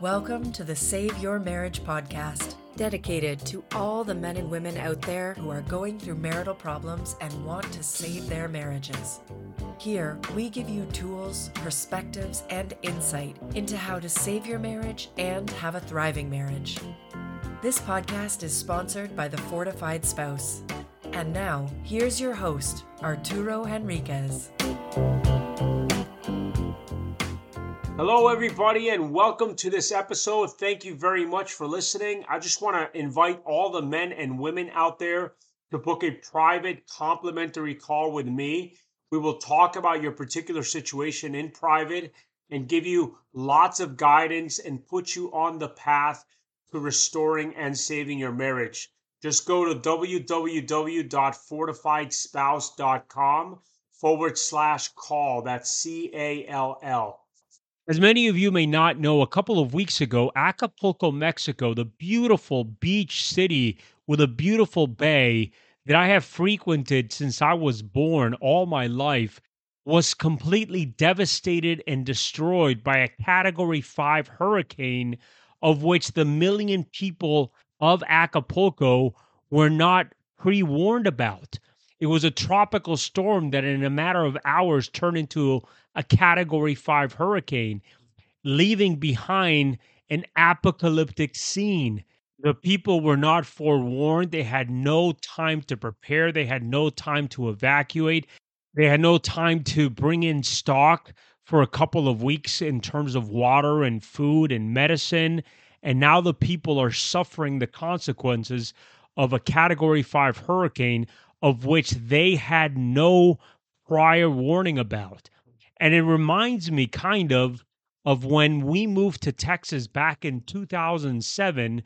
Welcome to the Save Your Marriage podcast, dedicated to all the men and women out there who are going through marital problems and want to save their marriages. Here, we give you tools, perspectives, and insight into how to save your marriage and have a thriving marriage. This podcast is sponsored by the Fortified Spouse. And now, here's your host, Arturo Henriquez. Hello, everybody, and welcome to this episode. Thank you very much for listening. I just want to invite all the men and women out there to book a private complimentary call with me. We will talk about your particular situation in private and give you lots of guidance and put you on the path to restoring and saving your marriage. Just go to www.fortifiedspouse.com forward slash call. That's C A L L. As many of you may not know, a couple of weeks ago, Acapulco, Mexico, the beautiful beach city with a beautiful bay that I have frequented since I was born all my life, was completely devastated and destroyed by a Category 5 hurricane, of which the million people of Acapulco were not pre warned about. It was a tropical storm that, in a matter of hours, turned into a category five hurricane, leaving behind an apocalyptic scene. The people were not forewarned. They had no time to prepare. They had no time to evacuate. They had no time to bring in stock for a couple of weeks in terms of water and food and medicine. And now the people are suffering the consequences of a category five hurricane of which they had no prior warning about. And it reminds me kind of of when we moved to Texas back in 2007.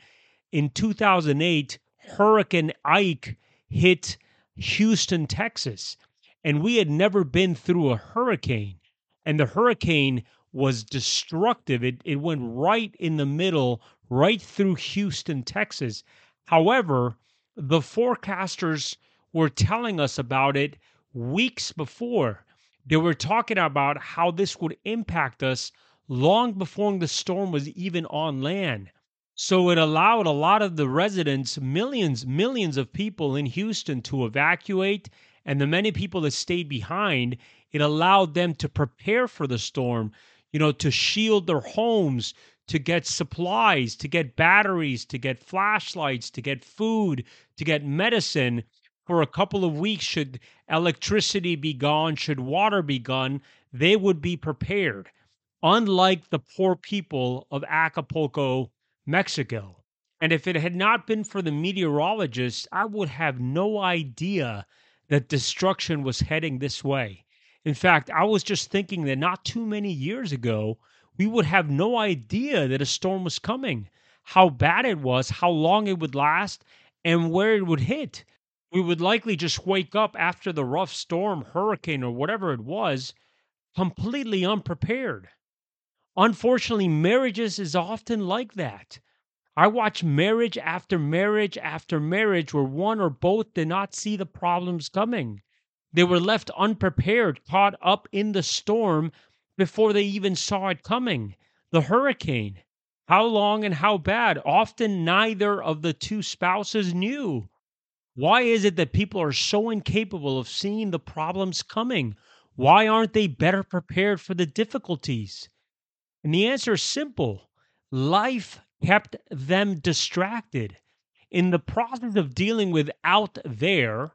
In 2008, Hurricane Ike hit Houston, Texas, and we had never been through a hurricane. And the hurricane was destructive. It, it went right in the middle, right through Houston, Texas. However, the forecasters were telling us about it weeks before. They were talking about how this would impact us long before the storm was even on land. So it allowed a lot of the residents, millions, millions of people in Houston to evacuate. And the many people that stayed behind, it allowed them to prepare for the storm, you know, to shield their homes, to get supplies, to get batteries, to get flashlights, to get food, to get medicine for a couple of weeks should electricity be gone, should water be gone, they would be prepared. Unlike the poor people of Acapulco, Mexico. And if it had not been for the meteorologists, I would have no idea that destruction was heading this way. In fact, I was just thinking that not too many years ago, we would have no idea that a storm was coming, how bad it was, how long it would last, and where it would hit we would likely just wake up after the rough storm, hurricane, or whatever it was, completely unprepared. Unfortunately, marriages is often like that. I watch marriage after marriage after marriage where one or both did not see the problems coming. They were left unprepared, caught up in the storm before they even saw it coming. The hurricane. How long and how bad? Often neither of the two spouses knew. Why is it that people are so incapable of seeing the problems coming? Why aren't they better prepared for the difficulties? And the answer is simple life kept them distracted. In the process of dealing with out there,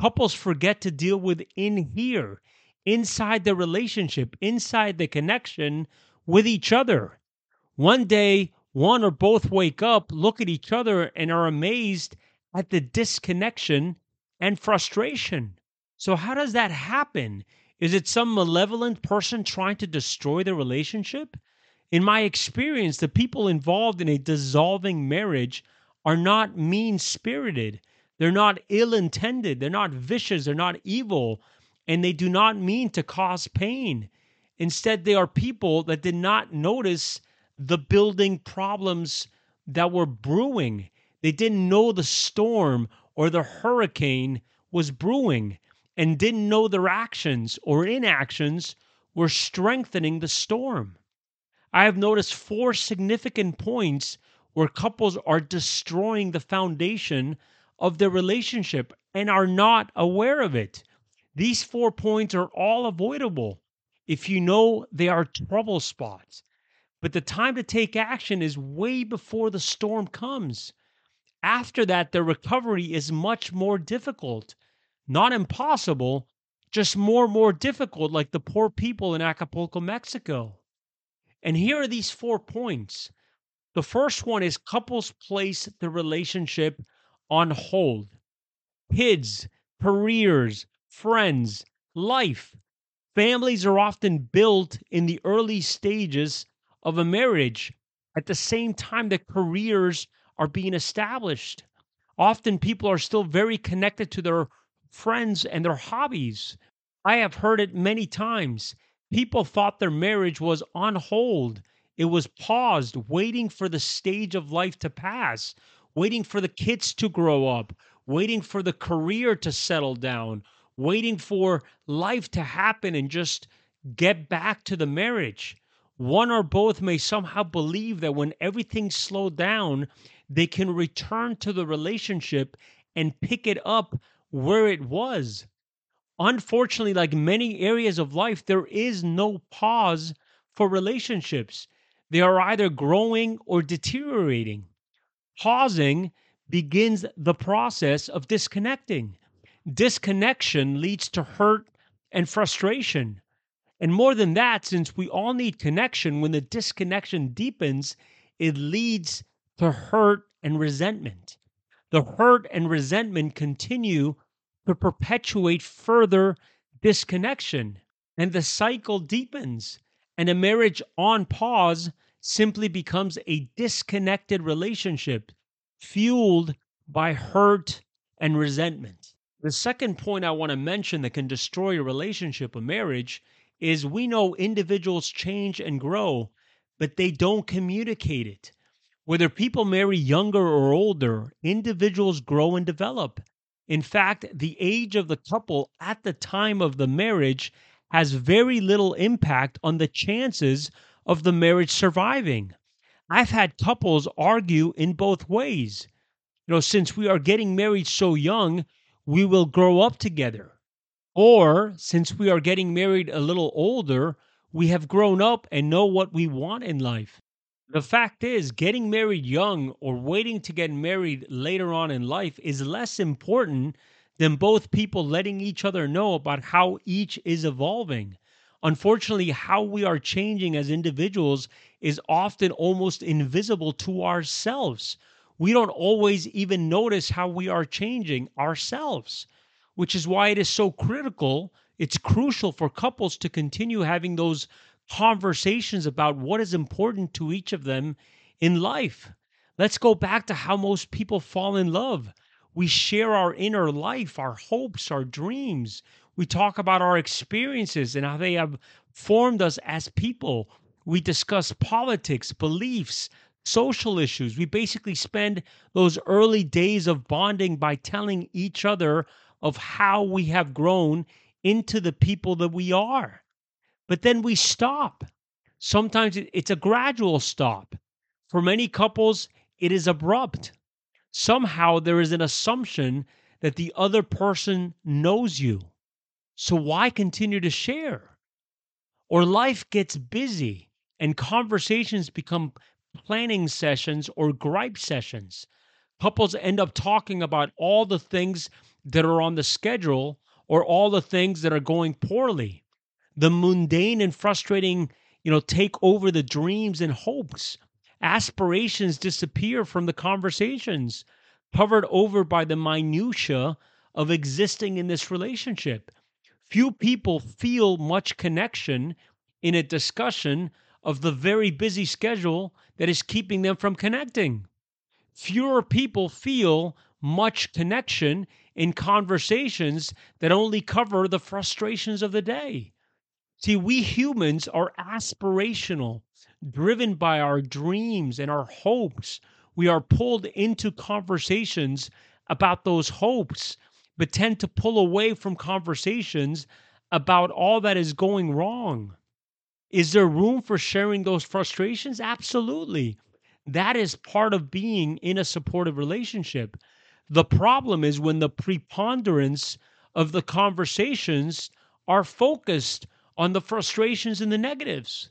couples forget to deal with in here, inside the relationship, inside the connection with each other. One day, one or both wake up, look at each other, and are amazed at the disconnection and frustration. So, how does that happen? Is it some malevolent person trying to destroy the relationship? In my experience, the people involved in a dissolving marriage are not mean spirited. They're not ill intended. They're not vicious. They're not evil. And they do not mean to cause pain. Instead, they are people that did not notice the building problems that were brewing they didn't know the storm or the hurricane was brewing and didn't know their actions or inactions were strengthening the storm. I have noticed four significant points where couples are destroying the foundation of their relationship and are not aware of it. These four points are all avoidable if you know they are trouble spots. But the time to take action is way before the storm comes. After that, the recovery is much more difficult. Not impossible, just more and more difficult, like the poor people in Acapulco, Mexico. And here are these four points. The first one is couples place the relationship on hold. Kids, careers, friends, life. Families are often built in the early stages of a marriage at the same time that careers are being established. Often people are still very connected to their friends and their hobbies. I have heard it many times. People thought their marriage was on hold. It was paused, waiting for the stage of life to pass, waiting for the kids to grow up, waiting for the career to settle down, waiting for life to happen and just get back to the marriage. One or both may somehow believe that when everything slowed down, they can return to the relationship and pick it up where it was. Unfortunately, like many areas of life, there is no pause for relationships. They are either growing or deteriorating. Pausing begins the process of disconnecting. Disconnection leads to hurt and frustration. And more than that, since we all need connection, when the disconnection deepens, it leads to hurt and resentment. The hurt and resentment continue to perpetuate further disconnection, and the cycle deepens. And a marriage on pause simply becomes a disconnected relationship fueled by hurt and resentment. The second point I want to mention that can destroy a relationship, a marriage, is we know individuals change and grow, but they don't communicate it. Whether people marry younger or older, individuals grow and develop. In fact, the age of the couple at the time of the marriage has very little impact on the chances of the marriage surviving. I've had couples argue in both ways. You know, since we are getting married so young, we will grow up together. Or since we are getting married a little older, we have grown up and know what we want in life. The fact is, getting married young or waiting to get married later on in life is less important than both people letting each other know about how each is evolving. Unfortunately, how we are changing as individuals is often almost invisible to ourselves. We don't always even notice how we are changing ourselves which is why it is so critical. It's crucial for couples to continue having those conversations about what is important to each of them in life. Let's go back to how most people fall in love. We share our inner life, our hopes, our dreams. We talk about our experiences and how they have formed us as people. We discuss politics, beliefs, social issues. We basically spend those early days of bonding by telling each other of how we have grown into the people that we are. But then we stop. Sometimes it's a gradual stop. For many couples, it is abrupt. Somehow there is an assumption that the other person knows you. So why continue to share? Or life gets busy and conversations become planning sessions or gripe sessions. Couples end up talking about all the things that are on the schedule or all the things that are going poorly. The mundane and frustrating, you know, take over the dreams and hopes. Aspirations disappear from the conversations, covered over by the minutia of existing in this relationship. Few people feel much connection in a discussion of the very busy schedule that is keeping them from connecting. Fewer people feel much connection in conversations that only cover the frustrations of the day. See, we humans are aspirational, driven by our dreams and our hopes. We are pulled into conversations about those hopes, but tend to pull away from conversations about all that is going wrong. Is there room for sharing those frustrations? Absolutely. That is part of being in a supportive relationship. The problem is when the preponderance of the conversations are focused on the frustrations and the negatives.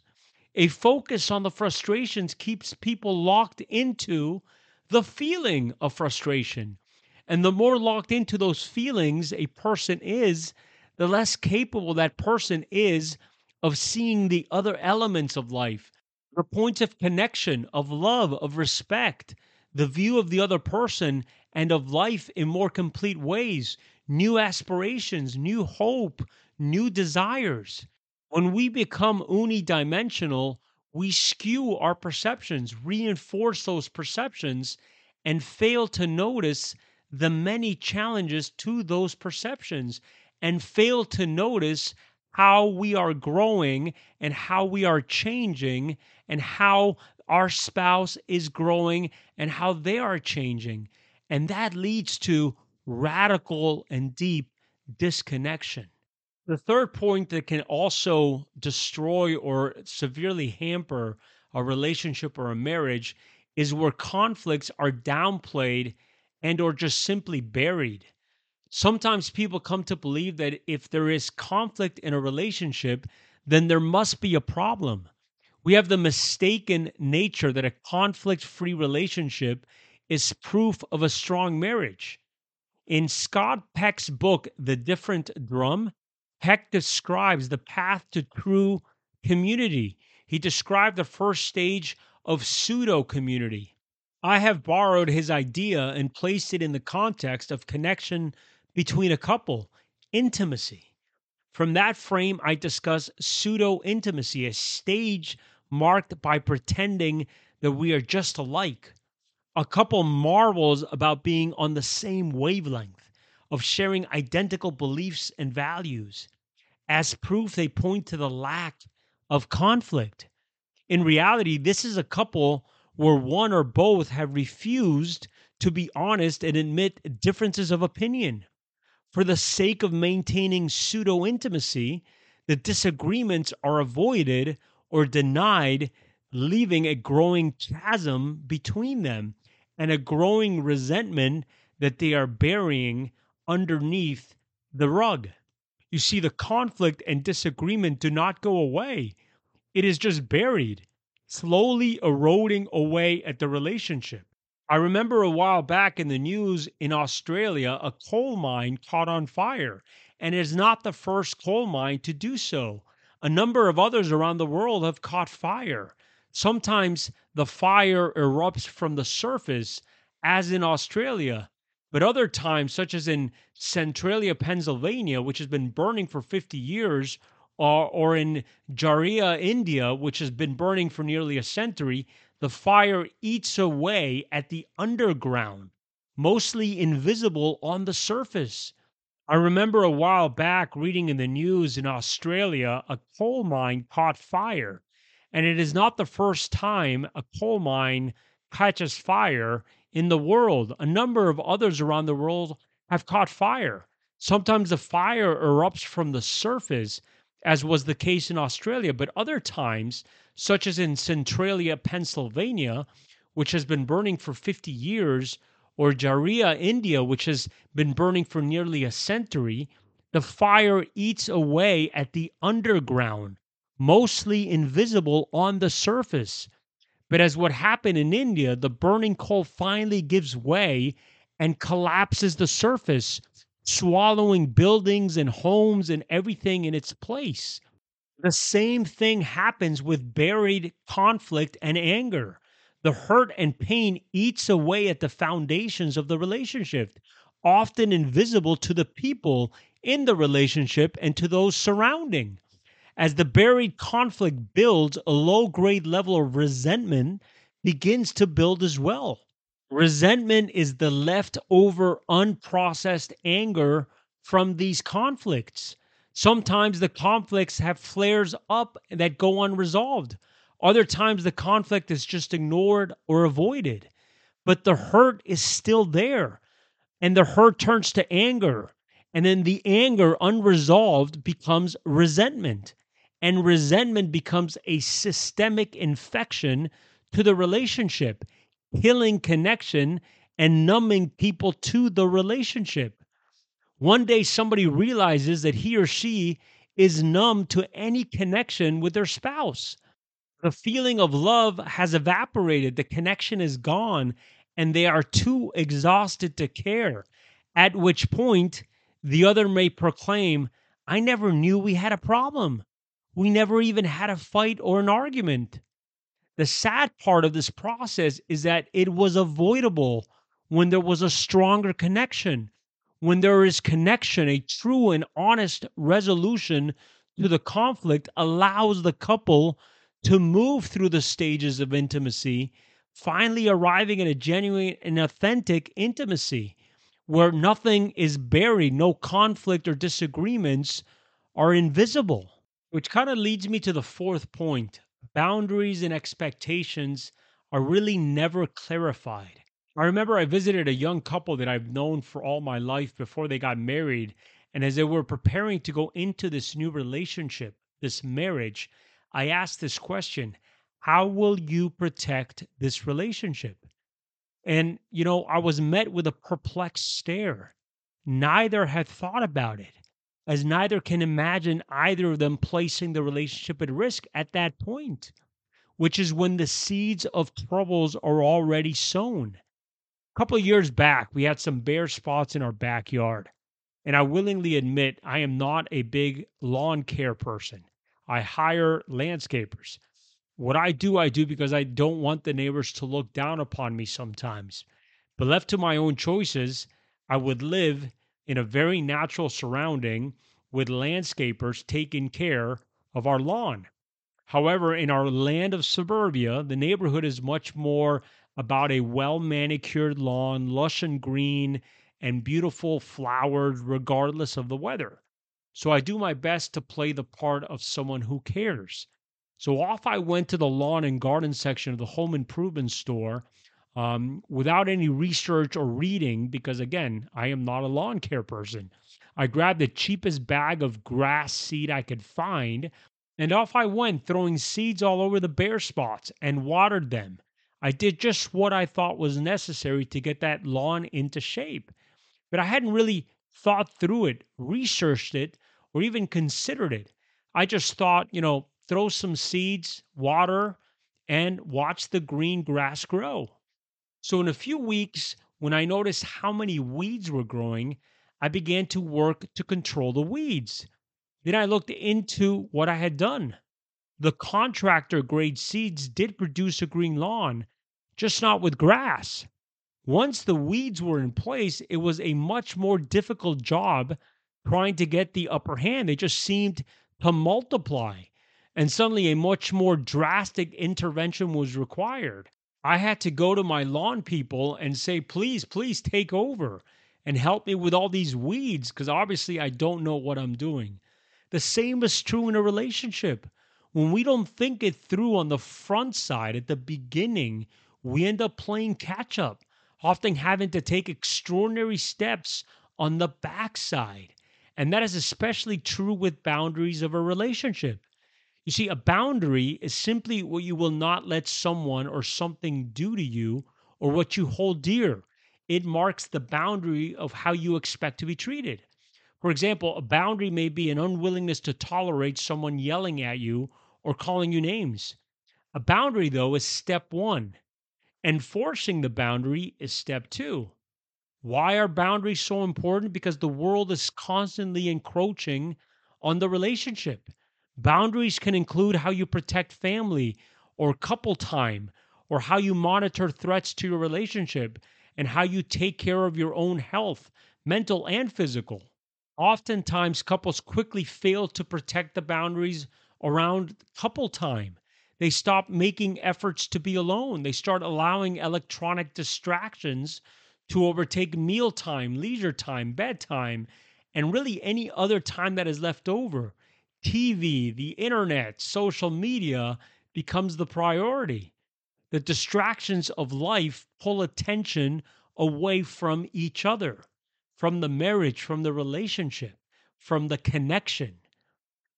A focus on the frustrations keeps people locked into the feeling of frustration. And the more locked into those feelings a person is, the less capable that person is of seeing the other elements of life, the points of connection, of love, of respect, the view of the other person and of life in more complete ways, new aspirations, new hope, new desires. When we become unidimensional, we skew our perceptions, reinforce those perceptions, and fail to notice the many challenges to those perceptions and fail to notice how we are growing and how we are changing and how our spouse is growing and how they are changing. And that leads to radical and deep disconnection. The third point that can also destroy or severely hamper a relationship or a marriage is where conflicts are downplayed and or just simply buried. Sometimes people come to believe that if there is conflict in a relationship, then there must be a problem. We have the mistaken nature that a conflict free relationship is proof of a strong marriage. In Scott Peck's book, The Different Drum, Peck describes the path to true community. He described the first stage of pseudo community. I have borrowed his idea and placed it in the context of connection between a couple, intimacy. From that frame, I discuss pseudo intimacy, a stage marked by pretending that we are just alike. A couple marvels about being on the same wavelength, of sharing identical beliefs and values. As proof, they point to the lack of conflict. In reality, this is a couple where one or both have refused to be honest and admit differences of opinion for the sake of maintaining pseudo intimacy, the disagreements are avoided or denied, leaving a growing chasm between them and a growing resentment that they are burying underneath the rug. You see, the conflict and disagreement do not go away, it is just buried, slowly eroding away at the relationship. I remember a while back in the news in Australia, a coal mine caught on fire, and it is not the first coal mine to do so. A number of others around the world have caught fire. Sometimes the fire erupts from the surface, as in Australia, but other times, such as in Centralia, Pennsylvania, which has been burning for 50 years, or, or in Jharia, India, which has been burning for nearly a century, the fire eats away at the underground, mostly invisible on the surface. I remember a while back reading in the news in Australia a coal mine caught fire, and it is not the first time a coal mine catches fire in the world. A number of others around the world have caught fire. Sometimes the fire erupts from the surface, as was the case in Australia, but other times such as in Centralia, Pennsylvania, which has been burning for 50 years, or Jharia, India, which has been burning for nearly a century, the fire eats away at the underground, mostly invisible on the surface. But as what happened in India, the burning coal finally gives way and collapses the surface, swallowing buildings and homes and everything in its place. The same thing happens with buried conflict and anger. The hurt and pain eats away at the foundations of the relationship, often invisible to the people in the relationship and to those surrounding. As the buried conflict builds, a low grade level of resentment begins to build as well. Resentment is the leftover, unprocessed anger from these conflicts. Sometimes the conflicts have flares up that go unresolved. Other times the conflict is just ignored or avoided. But the hurt is still there. And the hurt turns to anger. And then the anger unresolved becomes resentment. And resentment becomes a systemic infection to the relationship, killing connection and numbing people to the relationship. One day, somebody realizes that he or she is numb to any connection with their spouse. The feeling of love has evaporated, the connection is gone, and they are too exhausted to care. At which point, the other may proclaim, I never knew we had a problem. We never even had a fight or an argument. The sad part of this process is that it was avoidable when there was a stronger connection. When there is connection, a true and honest resolution to the conflict allows the couple to move through the stages of intimacy, finally arriving at a genuine and authentic intimacy where nothing is buried, no conflict or disagreements are invisible. Which kind of leads me to the fourth point boundaries and expectations are really never clarified. I remember I visited a young couple that I've known for all my life before they got married. And as they were preparing to go into this new relationship, this marriage, I asked this question How will you protect this relationship? And, you know, I was met with a perplexed stare. Neither had thought about it as neither can imagine either of them placing the relationship at risk at that point, which is when the seeds of troubles are already sown. A couple of years back, we had some bare spots in our backyard, and I willingly admit I am not a big lawn care person. I hire landscapers. What I do, I do because I don't want the neighbors to look down upon me sometimes. But left to my own choices, I would live in a very natural surrounding with landscapers taking care of our lawn. However, in our land of suburbia, the neighborhood is much more about a well manicured lawn, lush and green, and beautiful flowered, regardless of the weather. So I do my best to play the part of someone who cares. So off I went to the lawn and garden section of the home improvement store um, without any research or reading, because again, I am not a lawn care person. I grabbed the cheapest bag of grass seed I could find, and off I went, throwing seeds all over the bare spots and watered them. I did just what I thought was necessary to get that lawn into shape. But I hadn't really thought through it, researched it, or even considered it. I just thought, you know, throw some seeds, water, and watch the green grass grow. So, in a few weeks, when I noticed how many weeds were growing, I began to work to control the weeds. Then I looked into what I had done. The contractor grade seeds did produce a green lawn, just not with grass. Once the weeds were in place, it was a much more difficult job trying to get the upper hand. They just seemed to multiply, and suddenly a much more drastic intervention was required. I had to go to my lawn people and say, please, please take over and help me with all these weeds because obviously I don't know what I'm doing. The same is true in a relationship. When we don't think it through on the front side at the beginning, we end up playing catch up, often having to take extraordinary steps on the backside. And that is especially true with boundaries of a relationship. You see, a boundary is simply what you will not let someone or something do to you or what you hold dear. It marks the boundary of how you expect to be treated. For example, a boundary may be an unwillingness to tolerate someone yelling at you or calling you names. A boundary, though, is step one. Enforcing the boundary is step two. Why are boundaries so important? Because the world is constantly encroaching on the relationship. Boundaries can include how you protect family or couple time, or how you monitor threats to your relationship, and how you take care of your own health, mental and physical. Oftentimes, couples quickly fail to protect the boundaries around couple time. They stop making efforts to be alone. They start allowing electronic distractions to overtake mealtime, leisure time, bedtime, and really any other time that is left over. TV, the internet, social media becomes the priority. The distractions of life pull attention away from each other, from the marriage, from the relationship, from the connection.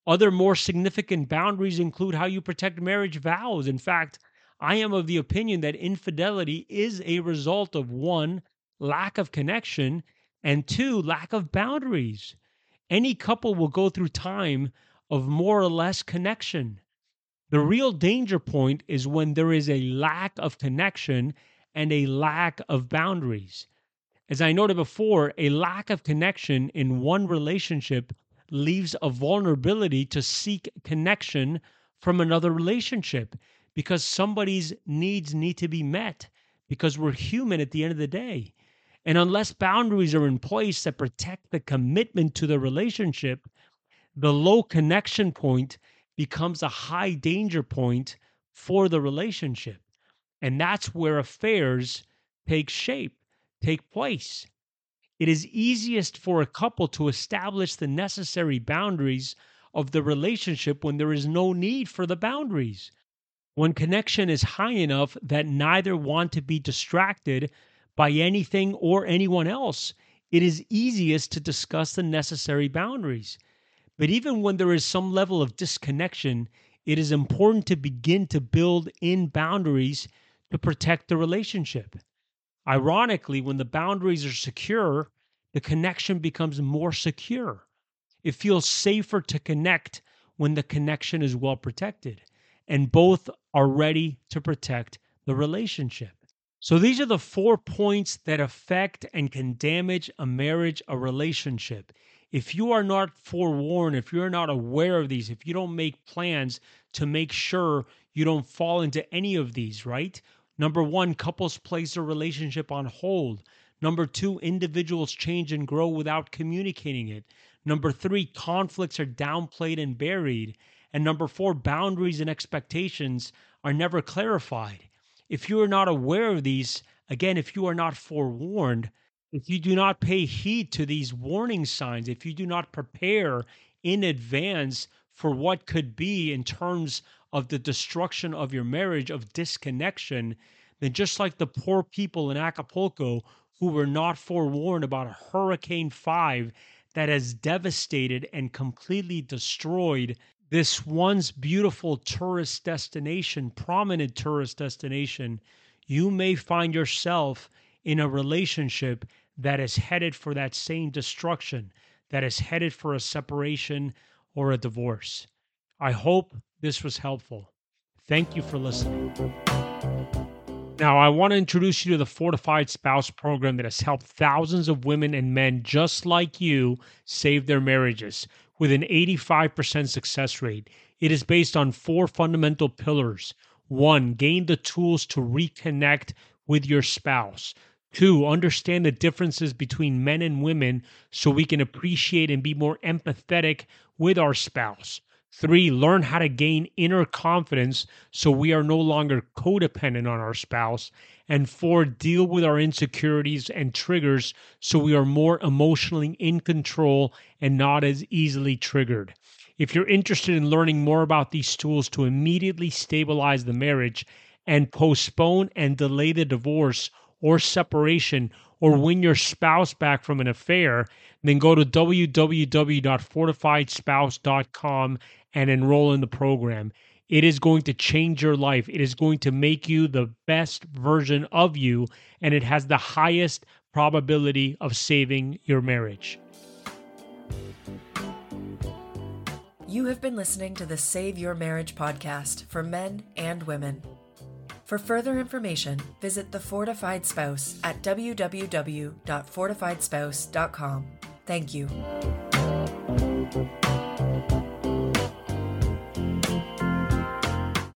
Other more significant boundaries include how you protect marriage vows. In fact, I am of the opinion that infidelity is a result of one, lack of connection, and two, lack of boundaries. Any couple will go through time of more or less connection. The hmm. real danger point is when there is a lack of connection and a lack of boundaries. As I noted before, a lack of connection in one relationship leaves a vulnerability to seek connection from another relationship because somebody's needs need to be met because we're human at the end of the day. And unless boundaries are in place that protect the commitment to the relationship, the low connection point becomes a high danger point for the relationship. And that's where affairs take shape, take place. It is easiest for a couple to establish the necessary boundaries of the relationship when there is no need for the boundaries. When connection is high enough that neither want to be distracted by anything or anyone else, it is easiest to discuss the necessary boundaries. But even when there is some level of disconnection, it is important to begin to build in boundaries to protect the relationship. Ironically, when the boundaries are secure, the connection becomes more secure. It feels safer to connect when the connection is well protected, and both are ready to protect the relationship. So, these are the four points that affect and can damage a marriage, a relationship if you are not forewarned, if you're not aware of these, if you don't make plans to make sure you don't fall into any of these, right? Number one, couples place their relationship on hold. Number two, individuals change and grow without communicating it. Number three, conflicts are downplayed and buried. And number four, boundaries and expectations are never clarified. If you are not aware of these, again, if you are not forewarned, if you do not pay heed to these warning signs, if you do not prepare in advance for what could be in terms of the destruction of your marriage, of disconnection, then just like the poor people in Acapulco who were not forewarned about Hurricane 5 that has devastated and completely destroyed this once beautiful tourist destination, prominent tourist destination, you may find yourself in a relationship that is headed for that same destruction, that is headed for a separation or a divorce. I hope this was helpful. Thank you for listening. Now, I want to introduce you to the Fortified Spouse program that has helped thousands of women and men just like you save their marriages with an 85% success rate. It is based on four fundamental pillars. One, gain the tools to reconnect with your spouse. Two, understand the differences between men and women so we can appreciate and be more empathetic with our spouse. Three, learn how to gain inner confidence so we are no longer codependent on our spouse. And four, deal with our insecurities and triggers so we are more emotionally in control and not as easily triggered. If you're interested in learning more about these tools to immediately stabilize the marriage and postpone and delay the divorce or separation or win your spouse back from an affair, then go to www.fortifiedspouse.com and enroll in the program. It is going to change your life. It is going to make you the best version of you, and it has the highest probability of saving your marriage. You have been listening to the Save Your Marriage podcast for men and women. For further information, visit The Fortified Spouse at www.fortifiedspouse.com. Thank you.